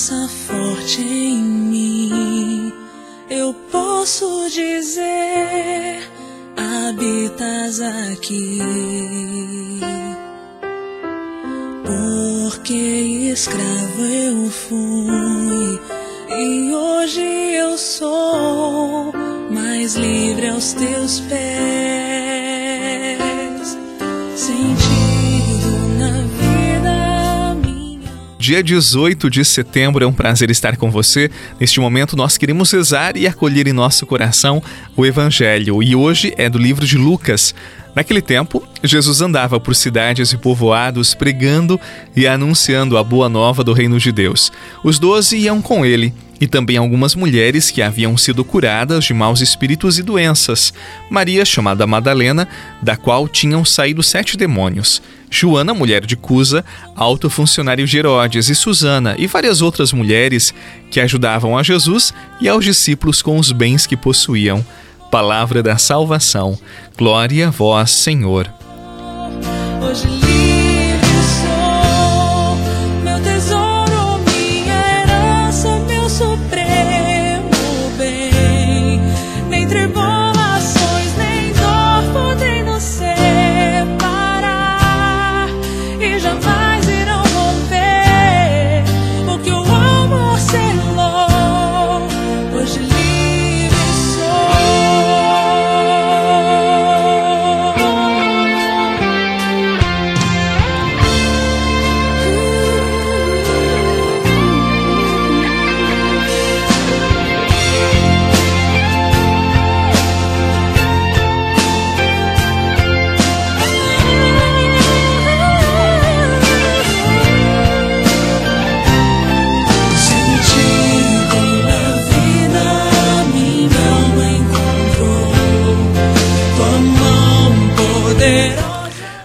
presença forte em mim, eu posso dizer: habitas aqui. Porque escravo eu fui e hoje eu sou mais livre aos teus pés. Dia 18 de setembro é um prazer estar com você. Neste momento nós queremos rezar e acolher em nosso coração o Evangelho. E hoje é do livro de Lucas. Naquele tempo, Jesus andava por cidades e povoados pregando e anunciando a boa nova do reino de Deus. Os doze iam com ele e também algumas mulheres que haviam sido curadas de maus espíritos e doenças. Maria, chamada Madalena, da qual tinham saído sete demônios. Joana, mulher de Cusa, alto funcionário de Herodes, e Susana, e várias outras mulheres que ajudavam a Jesus e aos discípulos com os bens que possuíam. Palavra da salvação. Glória a vós, Senhor. Hoje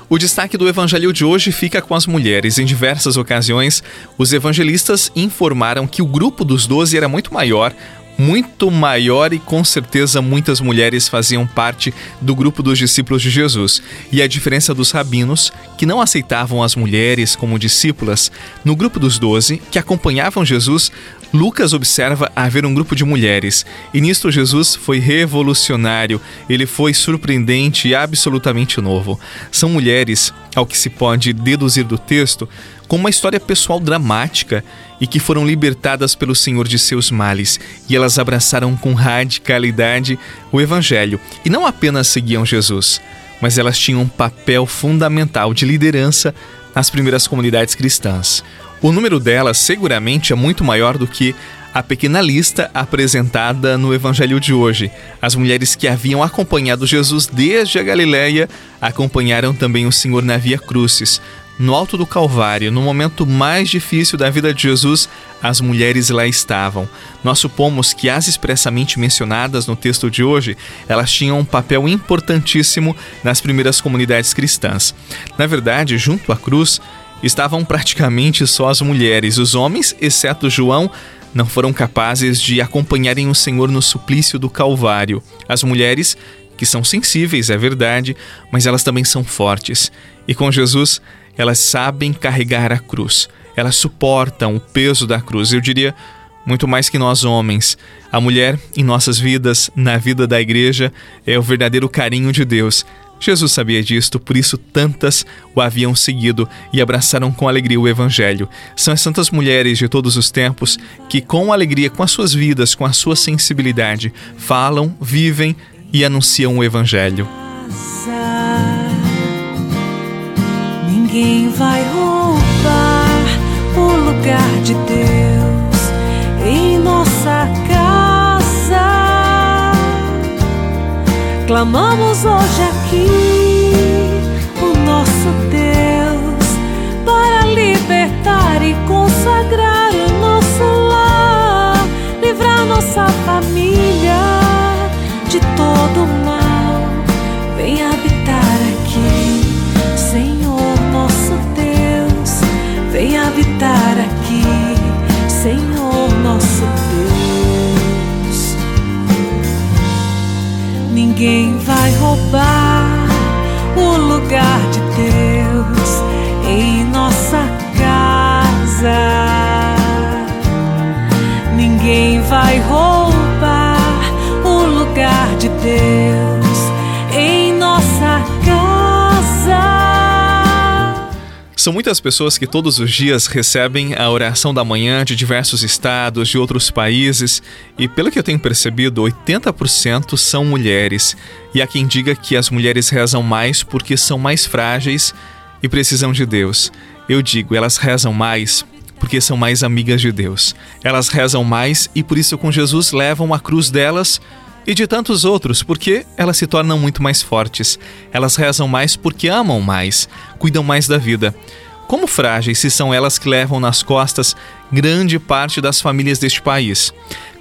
O destaque do evangelho de hoje fica com as mulheres. Em diversas ocasiões, os evangelistas informaram que o grupo dos doze era muito maior, muito maior e com certeza muitas mulheres faziam parte do grupo dos discípulos de Jesus. E a diferença dos rabinos, que não aceitavam as mulheres como discípulas, no grupo dos doze, que acompanhavam Jesus, Lucas observa haver um grupo de mulheres, e nisto Jesus foi revolucionário, ele foi surpreendente e absolutamente novo. São mulheres, ao que se pode deduzir do texto, com uma história pessoal dramática e que foram libertadas pelo Senhor de seus males, e elas abraçaram com radicalidade o Evangelho e não apenas seguiam Jesus, mas elas tinham um papel fundamental de liderança nas primeiras comunidades cristãs. O número delas seguramente é muito maior do que a pequena lista apresentada no evangelho de hoje. As mulheres que haviam acompanhado Jesus desde a Galiléia acompanharam também o Senhor na Via Crucis. No alto do Calvário, no momento mais difícil da vida de Jesus, as mulheres lá estavam. Nós supomos que as expressamente mencionadas no texto de hoje, elas tinham um papel importantíssimo nas primeiras comunidades cristãs. Na verdade, junto à cruz, estavam praticamente só as mulheres. Os homens, exceto João, não foram capazes de acompanharem o Senhor no suplício do Calvário. As mulheres, que são sensíveis, é verdade, mas elas também são fortes. E com Jesus, elas sabem carregar a cruz. Elas suportam o peso da cruz. Eu diria muito mais que nós homens. A mulher em nossas vidas, na vida da igreja, é o verdadeiro carinho de Deus. Jesus sabia disto, por isso tantas o haviam seguido e abraçaram com alegria o Evangelho. São as santas mulheres de todos os tempos que, com alegria, com as suas vidas, com a sua sensibilidade, falam, vivem e anunciam o Evangelho. Ninguém vai roubar o lugar de Deus em nossa Clamamos hoje aqui Ninguém vai roubar o lugar de Deus em nossa casa. Ninguém vai roubar o lugar de Deus. São muitas pessoas que todos os dias recebem a oração da manhã de diversos estados, de outros países, e pelo que eu tenho percebido, 80% são mulheres. E há quem diga que as mulheres rezam mais porque são mais frágeis e precisam de Deus. Eu digo, elas rezam mais porque são mais amigas de Deus. Elas rezam mais e por isso com Jesus levam a cruz delas e de tantos outros, porque elas se tornam muito mais fortes. Elas rezam mais porque amam mais, cuidam mais da vida. Como frágeis se são elas que levam nas costas grande parte das famílias deste país.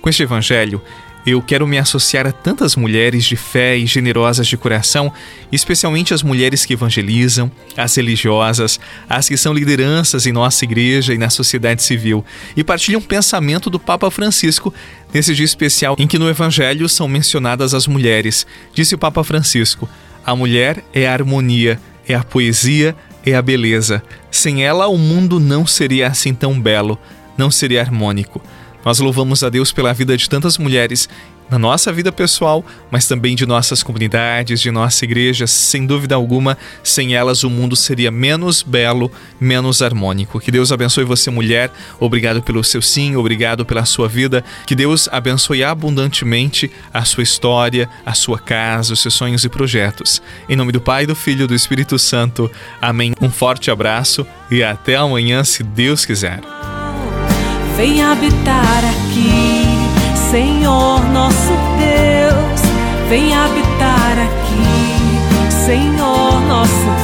Com este evangelho, eu quero me associar a tantas mulheres de fé e generosas de coração, especialmente as mulheres que evangelizam, as religiosas, as que são lideranças em nossa igreja e na sociedade civil, e partilham um pensamento do Papa Francisco nesse dia especial em que no Evangelho são mencionadas as mulheres. Disse o Papa Francisco: a mulher é a harmonia, é a poesia, é a beleza. Sem ela, o mundo não seria assim tão belo, não seria harmônico. Nós louvamos a Deus pela vida de tantas mulheres na nossa vida pessoal, mas também de nossas comunidades, de nossa igreja. Sem dúvida alguma, sem elas o mundo seria menos belo, menos harmônico. Que Deus abençoe você, mulher. Obrigado pelo seu sim, obrigado pela sua vida. Que Deus abençoe abundantemente a sua história, a sua casa, os seus sonhos e projetos. Em nome do Pai, do Filho e do Espírito Santo. Amém. Um forte abraço e até amanhã, se Deus quiser. Vem habitar aqui, Senhor nosso Deus. Vem habitar aqui, Senhor nosso Deus.